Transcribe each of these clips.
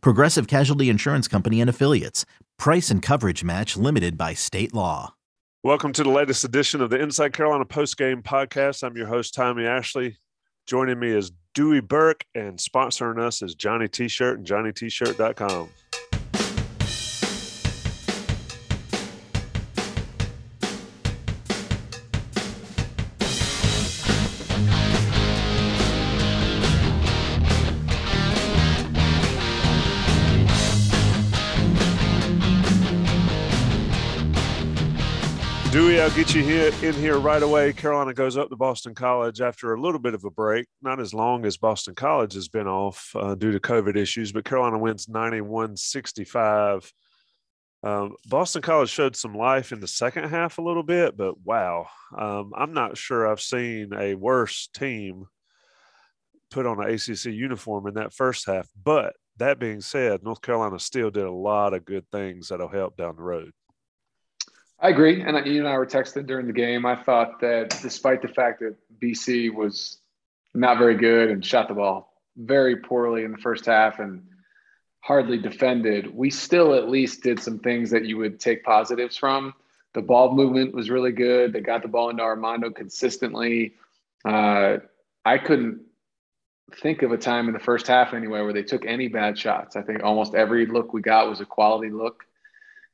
Progressive Casualty Insurance Company and Affiliates. Price and coverage match limited by state law. Welcome to the latest edition of the Inside Carolina Post Game Podcast. I'm your host, Tommy Ashley. Joining me is Dewey Burke, and sponsoring us is Johnny T shirt and JohnnyT-shirt.com. I'll get you here in here right away. Carolina goes up to Boston College after a little bit of a break, not as long as Boston College has been off uh, due to COVID issues, but Carolina wins 91 65. Um, Boston College showed some life in the second half a little bit, but wow, um, I'm not sure I've seen a worse team put on an ACC uniform in that first half. But that being said, North Carolina still did a lot of good things that'll help down the road. I agree. And you and I were texting during the game. I thought that despite the fact that BC was not very good and shot the ball very poorly in the first half and hardly defended, we still at least did some things that you would take positives from. The ball movement was really good. They got the ball into Armando consistently. Uh, I couldn't think of a time in the first half anyway where they took any bad shots. I think almost every look we got was a quality look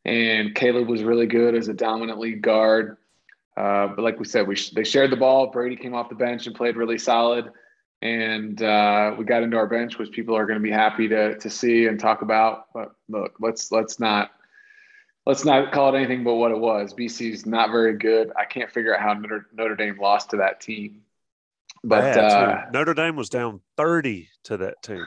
and Caleb was really good as a dominant lead guard. Uh, but like we said, we sh- they shared the ball. Brady came off the bench and played really solid, and uh, we got into our bench, which people are going to be happy to to see and talk about. But look, let's let's not let's not call it anything but what it was. BC's not very good. I can't figure out how Notre, Notre Dame lost to that team. But uh, Notre Dame was down thirty to that team.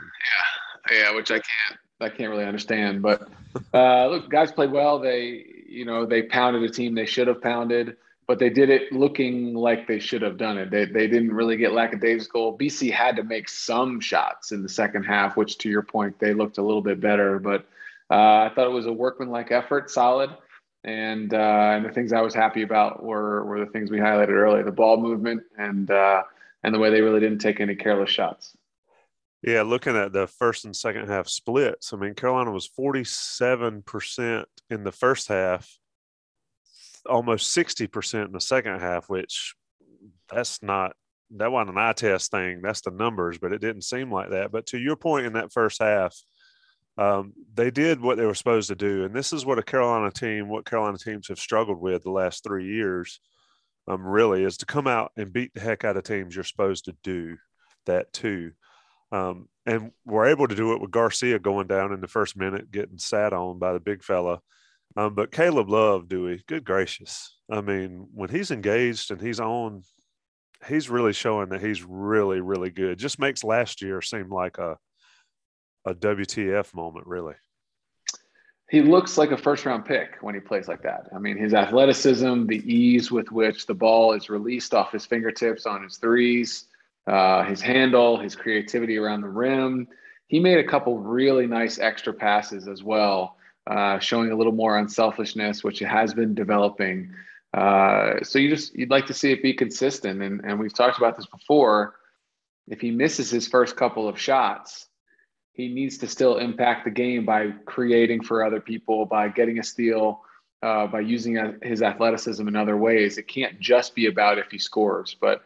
Yeah, yeah, which I can't I can't really understand. But uh, look, guys played well. They, you know, they pounded a team they should have pounded, but they did it looking like they should have done it. They, they didn't really get lackadaisical. BC had to make some shots in the second half, which to your point, they looked a little bit better. But uh, I thought it was a workmanlike effort, solid. And uh, and the things I was happy about were were the things we highlighted earlier: the ball movement and uh, and the way they really didn't take any careless shots. Yeah, looking at the first and second half splits, I mean, Carolina was 47% in the first half, almost 60% in the second half, which that's not, that wasn't an eye test thing. That's the numbers, but it didn't seem like that. But to your point in that first half, um, they did what they were supposed to do. And this is what a Carolina team, what Carolina teams have struggled with the last three years, um, really, is to come out and beat the heck out of teams you're supposed to do that too. Um, and we're able to do it with Garcia going down in the first minute, getting sat on by the big fella. Um, but Caleb Love, Dewey, good gracious. I mean, when he's engaged and he's on, he's really showing that he's really, really good. Just makes last year seem like a a WTF moment, really. He looks like a first round pick when he plays like that. I mean, his athleticism, the ease with which the ball is released off his fingertips on his threes, uh, his handle, his creativity around the rim. He made a couple really nice extra passes as well, uh, showing a little more unselfishness, which has been developing. Uh, so you just you'd like to see it be consistent, and and we've talked about this before. If he misses his first couple of shots, he needs to still impact the game by creating for other people, by getting a steal, uh, by using his athleticism in other ways. It can't just be about if he scores, but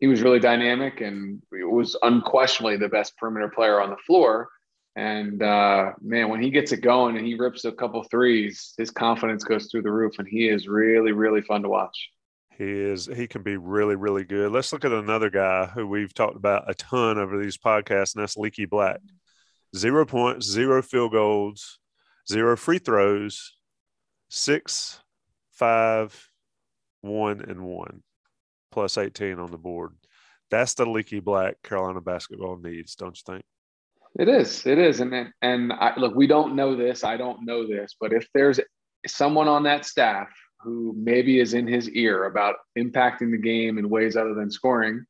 he was really dynamic and was unquestionably the best perimeter player on the floor. And uh, man, when he gets it going and he rips a couple threes, his confidence goes through the roof, and he is really, really fun to watch. He is. He can be really, really good. Let's look at another guy who we've talked about a ton over these podcasts, and that's Leaky Black. Zero points, zero field goals, zero free throws, six, five, one, and one plus 18 on the board. That's the Leaky Black Carolina basketball needs, don't you think? It is. It is. And and I, look, we don't know this. I don't know this, but if there's someone on that staff who maybe is in his ear about impacting the game in ways other than scoring,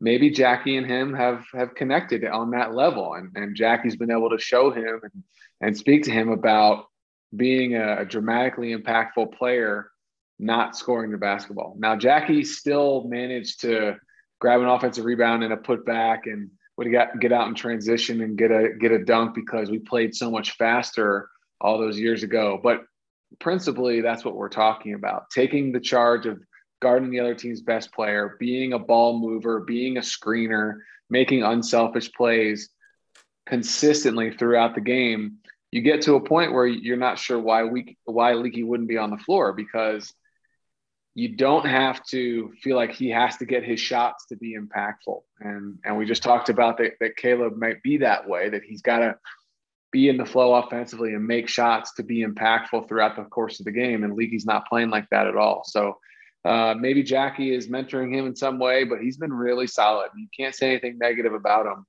maybe Jackie and him have have connected on that level, and and Jackie's been able to show him and, and speak to him about being a, a dramatically impactful player, not scoring the basketball. Now Jackie still managed to grab an offensive rebound and a putback and would get get out in transition and get a get a dunk because we played so much faster all those years ago. But principally, that's what we're talking about: taking the charge of guarding the other team's best player, being a ball mover, being a screener, making unselfish plays consistently throughout the game. You get to a point where you're not sure why we why Leaky wouldn't be on the floor because you don't have to feel like he has to get his shots to be impactful. And and we just talked about that that Caleb might be that way, that he's got to be in the flow offensively and make shots to be impactful throughout the course of the game. And Leaky's not playing like that at all. So uh, maybe Jackie is mentoring him in some way, but he's been really solid. You can't say anything negative about him.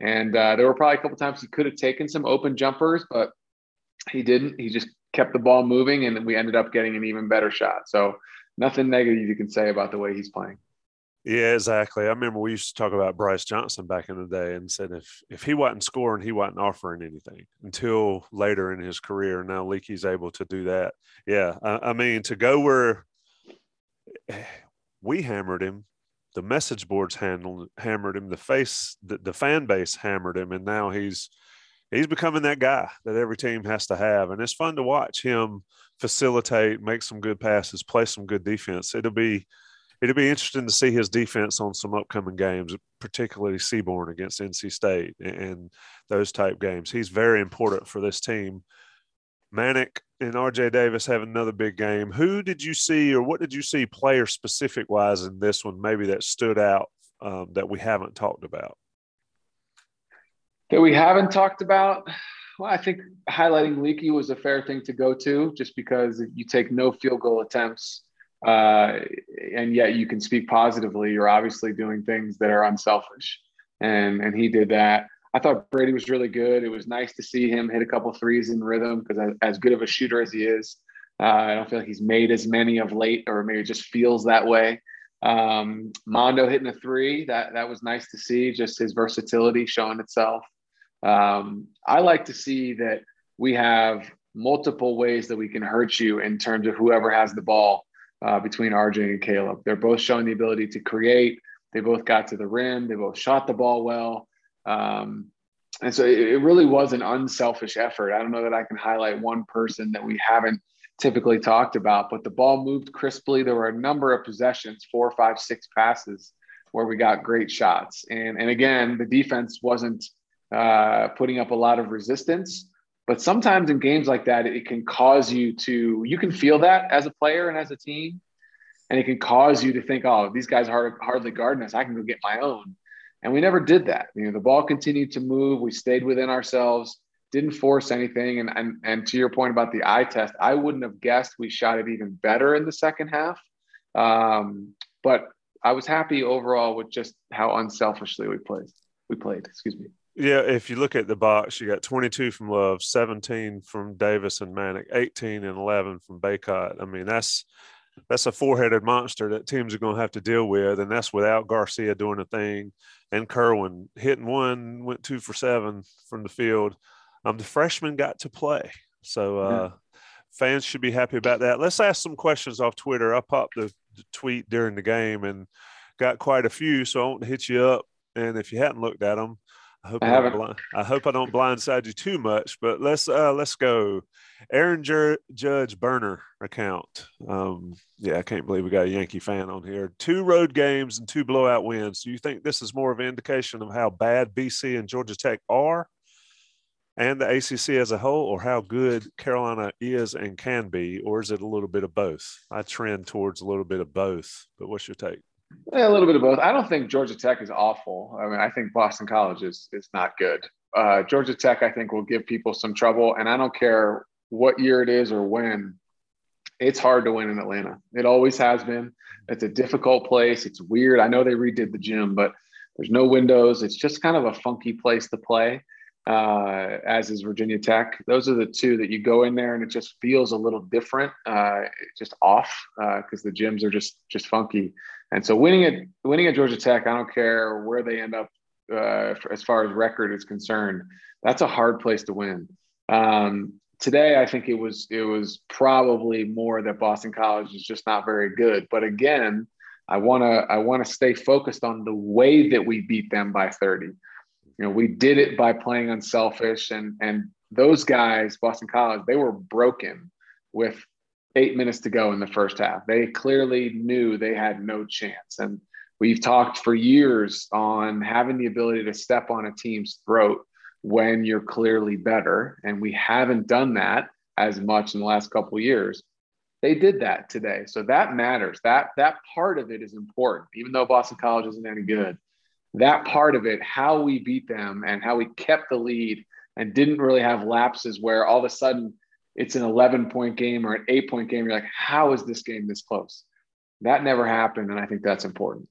And uh, there were probably a couple times he could have taken some open jumpers, but he didn't. He just kept the ball moving, and we ended up getting an even better shot. So nothing negative you can say about the way he's playing. Yeah, exactly. I remember we used to talk about Bryce Johnson back in the day and said if if he wasn't scoring, he wasn't offering anything until later in his career. Now Leaky's able to do that. Yeah, I, I mean to go where we hammered him, the message boards handled hammered him, the face the, the fan base hammered him, and now he's he's becoming that guy that every team has to have, and it's fun to watch him facilitate, make some good passes, play some good defense. It'll be it'll be interesting to see his defense on some upcoming games, particularly Seabron against NC State and those type games. He's very important for this team. Manek and RJ Davis have another big game. Who did you see, or what did you see player specific wise in this one, maybe that stood out um, that we haven't talked about? That we haven't talked about? Well, I think highlighting Leaky was a fair thing to go to just because you take no field goal attempts uh, and yet you can speak positively. You're obviously doing things that are unselfish. And, and he did that. I thought Brady was really good. It was nice to see him hit a couple threes in rhythm because as good of a shooter as he is, uh, I don't feel like he's made as many of late, or maybe just feels that way. Um, Mondo hitting a three that that was nice to see. Just his versatility showing itself. Um, I like to see that we have multiple ways that we can hurt you in terms of whoever has the ball uh, between RJ and Caleb. They're both showing the ability to create. They both got to the rim. They both shot the ball well. Um, and so it, it really was an unselfish effort. I don't know that I can highlight one person that we haven't typically talked about, but the ball moved crisply. There were a number of possessions, four, five, six passes where we got great shots. And, and again, the defense wasn't uh, putting up a lot of resistance. But sometimes in games like that, it can cause you to, you can feel that as a player and as a team. And it can cause you to think, oh, these guys are hardly guarding us. I can go get my own. And we never did that. You know, the ball continued to move. We stayed within ourselves, didn't force anything. And, and, and to your point about the eye test, I wouldn't have guessed we shot it even better in the second half. Um, but I was happy overall with just how unselfishly we played. We played, excuse me. Yeah, if you look at the box, you got 22 from Love, 17 from Davis and Manek, 18 and 11 from Bacot. I mean, that's that's a four-headed monster that teams are going to have to deal with, and that's without Garcia doing a thing and Kerwin hitting one, went two for seven from the field. Um, the freshman got to play, so uh, yeah. fans should be happy about that. Let's ask some questions off Twitter. I popped the, the tweet during the game and got quite a few, so I want to hit you up. And if you hadn't looked at them, I hope I, I, don't, I hope I don't blindside you too much, but let's uh, let's go. Aaron Jer- Judge burner account. Um, yeah, I can't believe we got a Yankee fan on here. Two road games and two blowout wins. Do you think this is more of an indication of how bad BC and Georgia Tech are, and the ACC as a whole, or how good Carolina is and can be, or is it a little bit of both? I trend towards a little bit of both. But what's your take? Yeah, a little bit of both. I don't think Georgia Tech is awful. I mean, I think Boston College is is not good. Uh, Georgia Tech, I think, will give people some trouble, and I don't care what year it is or when. It's hard to win in Atlanta. It always has been. It's a difficult place. It's weird. I know they redid the gym, but there's no windows. It's just kind of a funky place to play. uh, as is Virginia Tech. Those are the two that you go in there and it just feels a little different, uh, just off because uh, the gyms are just just funky. And so winning at winning at Georgia Tech, I don't care where they end up uh, as far as record is concerned. That's a hard place to win. Um, today, I think it was it was probably more that Boston College is just not very good. But again, I want to I want to stay focused on the way that we beat them by 30 you know, we did it by playing unselfish and and those guys, Boston College, they were broken with eight minutes to go in the first half. They clearly knew they had no chance. And we've talked for years on having the ability to step on a team's throat when you're clearly better. And we haven't done that as much in the last couple years. They did that today. So that matters. That that part of it is important, even though Boston College isn't any good that part of it, how we beat them and how we kept the lead and didn't really have lapses where all of a sudden it's an 11 point game or an eight point game. You're like, how is this game this close? That never happened. And I think that's important.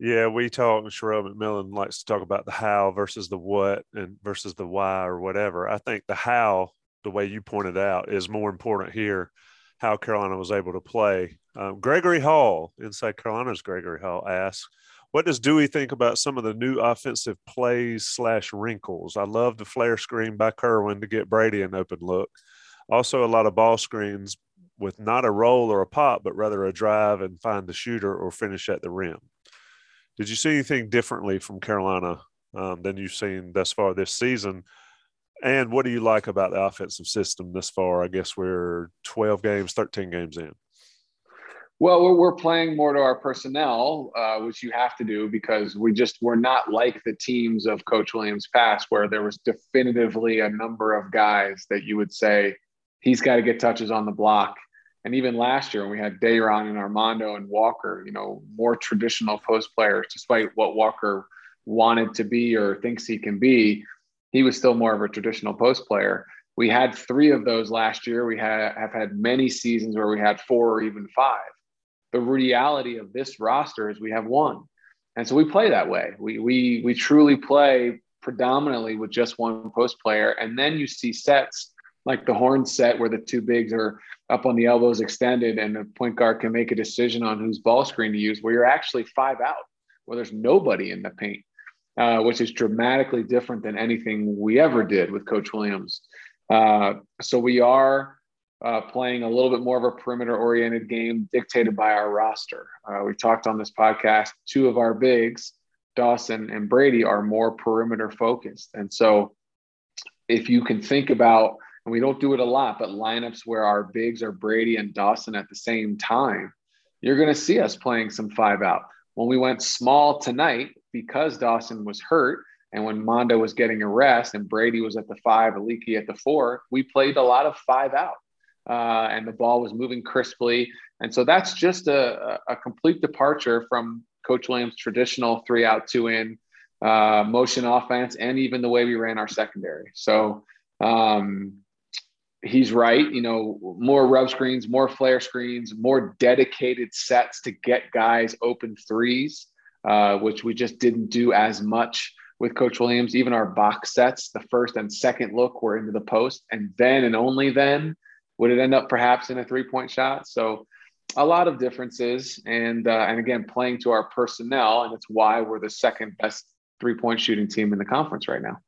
Yeah, we talk, Sherrell McMillan likes to talk about the how versus the what and versus the why or whatever. I think the how, the way you pointed out, is more important here. How Carolina was able to play. Um, Gregory Hall, Inside Carolina's Gregory Hall, asks, what does Dewey think about some of the new offensive plays slash wrinkles? I love the flare screen by Kerwin to get Brady an open look. Also, a lot of ball screens with not a roll or a pop, but rather a drive and find the shooter or finish at the rim. Did you see anything differently from Carolina um, than you've seen thus far this season? And what do you like about the offensive system this far? I guess we're 12 games, 13 games in. Well, we're, playing more to our personnel, uh, which you have to do because we just we're not like the teams of Coach Williams' past, where there was definitively a number of guys that you would say he's got to get touches on the block. And even last year, when we had Day'Ron and Armando and Walker, you know, more traditional post players, despite what Walker wanted to be or thinks he can be, he was still more of a traditional post player. We had three of those last year. We have have had many seasons where we had four or even five the reality of this roster is we have one. And so we play that way. We we we truly play predominantly with just one post player. And then you see sets like the horn set where the two bigs are up on the elbows extended and the point guard can make a decision on whose ball screen to use, where you're actually five out, where there's nobody in the paint, uh, which is dramatically different than anything we ever did with Coach Williams. Uh, so we are uh, playing a little bit more of a perimeter oriented game dictated by our roster. Uh, we talked on this podcast, two of our bigs, Dawson and Brady, are more perimeter focused. And so if you can think about, and we don't do it a lot, but lineups where our bigs are Brady and Dawson at the same time, you're going to see us playing some five out. When we went small tonight, because Dawson was hurt, and when Mondo was getting a rest and Brady was at the five, Aliki at the four, we played a lot of five out uh, and the ball was moving crisply. And so that's just a, a complete departure from Coach Williams' traditional three out, two in uh, motion offense, and even the way we ran our secondary. So um, he's right. You know, more rub screens, more flare screens, more dedicated sets to get guys open threes, uh, which we just didn't do as much with Coach Williams. Even our box sets, the first and second look were into the post, and then and only then would it end up perhaps in a three point shot? So a lot of differences, and uh, and again playing to our personnel, and it's why we're the second best three point shooting team in the conference right now.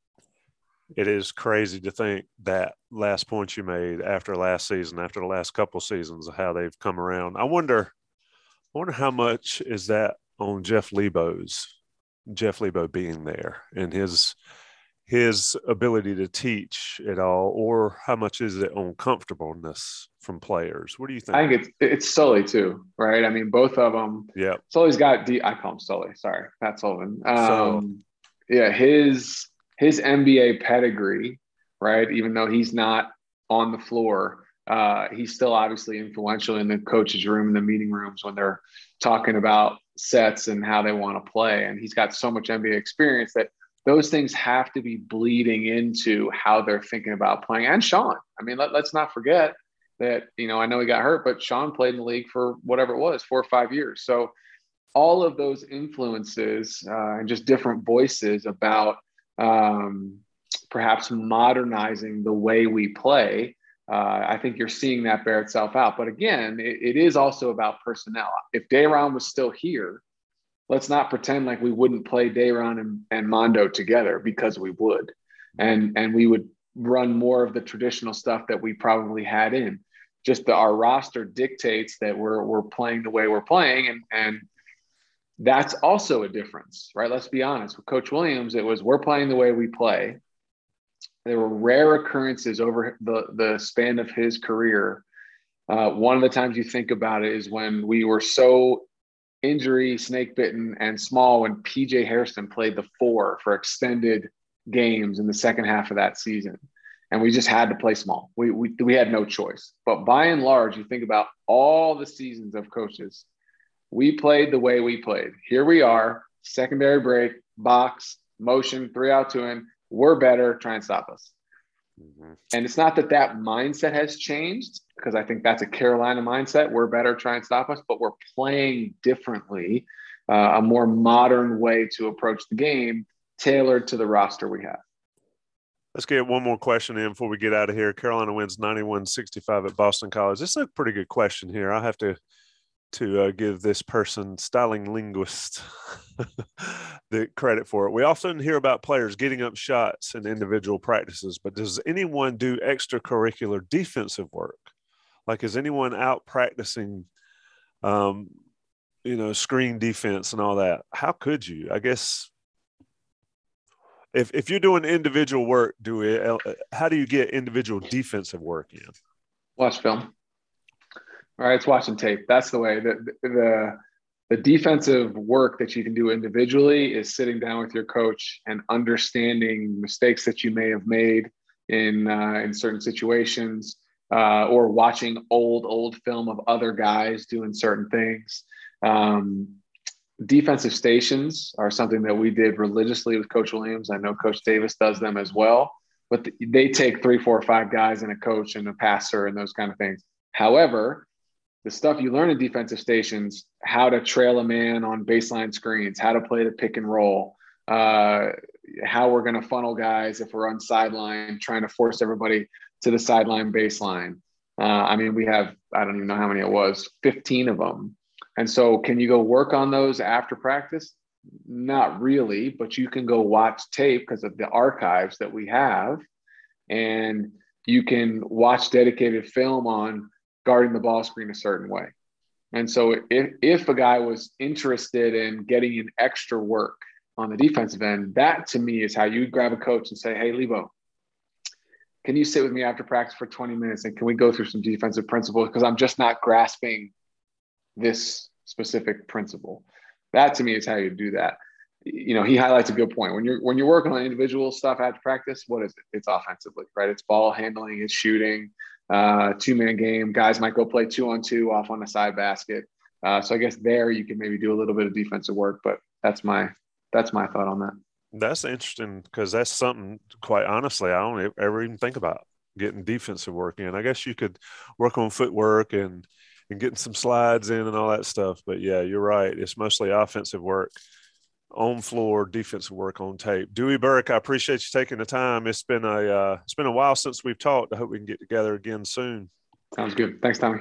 It is crazy to think that last point you made after last season, after the last couple seasons, of how they've come around. I wonder, I wonder how much is that on Jeff Lebo's, Jeff Lebo being there and his his ability to teach it all, or how much is it on comfortableness from players? What do you think? I think it's it's Sully too, right? I mean, both of them. Yeah, Sully's got D. I call him Sully. Sorry, Pat Sullivan. Um, so, yeah, his his NBA pedigree, right? Even though he's not on the floor, uh, he's still obviously influential in the coach's room, and the meeting rooms when they're talking about sets and how they want to play. And he's got so much NBA experience that those things have to be bleeding into how they're thinking about playing. And Sean, I mean, let, us not forget that, you know, I know he got hurt, but Sean played in the league for whatever it was, four or five years. So all of those influences uh, and just different voices about um, perhaps modernizing the way we play. Uh, I think you're seeing that bear itself out. But again, it, it is also about personnel. If Day'Ron was still here, let's not pretend like we wouldn't play Day'Ron and, and Mondo together because we would. And, and we would run more of the traditional stuff that we probably had in. Just the, our roster dictates that we're, we're playing the way we're playing. And, and that's also a difference, right? Let's be honest. With Coach Williams, it was we're playing the way we play. There were rare occurrences over the, the span of his career. Uh, one of the times you think about it is when we were so injury, snake bitten, and small when PJ Hairston played the four for extended games in the second half of that season. And we just had to play small. We, we, we had no choice. But by and large, you think about all the seasons of coaches, we played the way we played. Here we are, secondary break, box, motion, three out, two in. We're better. Try and stop us. Mm-hmm. And it's not that that mindset has changed because I think that's a Carolina mindset. We're better, try and stop us, but we're playing differently, uh, a more modern way to approach the game, tailored to the roster we have. Let's get one more question in before we get out of here. Carolina wins 91 65 at Boston College. This is a pretty good question here. I have to to uh, give this person, styling linguist, the credit for it. We often hear about players getting up shots in individual practices, but does anyone do extracurricular defensive work? Like, is anyone out practicing, um, you know, screen defense and all that? How could you? I guess if if you're doing individual work, do it. Uh, how do you get individual defensive work in? Watch film. All right, it's watching tape. That's the way. The, the the defensive work that you can do individually is sitting down with your coach and understanding mistakes that you may have made in uh, in certain situations, uh, or watching old old film of other guys doing certain things. Um, defensive stations are something that we did religiously with Coach Williams. I know Coach Davis does them as well, but they take three, four, five guys and a coach and a passer and those kind of things. However, the stuff you learn in defensive stations, how to trail a man on baseline screens, how to play the pick and roll, uh, how we're going to funnel guys if we're on sideline, trying to force everybody to the sideline baseline. Uh, I mean, we have, I don't even know how many it was, 15 of them. And so, can you go work on those after practice? Not really, but you can go watch tape because of the archives that we have. And you can watch dedicated film on guarding the ball screen a certain way. And so if, if a guy was interested in getting in extra work on the defensive end, that to me is how you grab a coach and say, Hey, Lebo, can you sit with me after practice for 20 minutes and can we go through some defensive principles? Because I'm just not grasping this specific principle. That to me is how you do that. You know, he highlights a good point. When you're when you're working on individual stuff after practice, what is it? It's offensively, right? It's ball handling, it's shooting, uh, two man game. Guys might go play two on two off on a side basket. Uh, so I guess there you can maybe do a little bit of defensive work, but that's my that's my thought on that. That's interesting because that's something, quite honestly, I don't ever even think about getting defensive work in. I guess you could work on footwork and and getting some slides in and all that stuff. But yeah, you're right. It's mostly offensive work on floor defensive work on tape. Dewey Burke, I appreciate you taking the time. It's been a uh, it's been a while since we've talked. I hope we can get together again soon. Sounds good. Thanks, Tommy.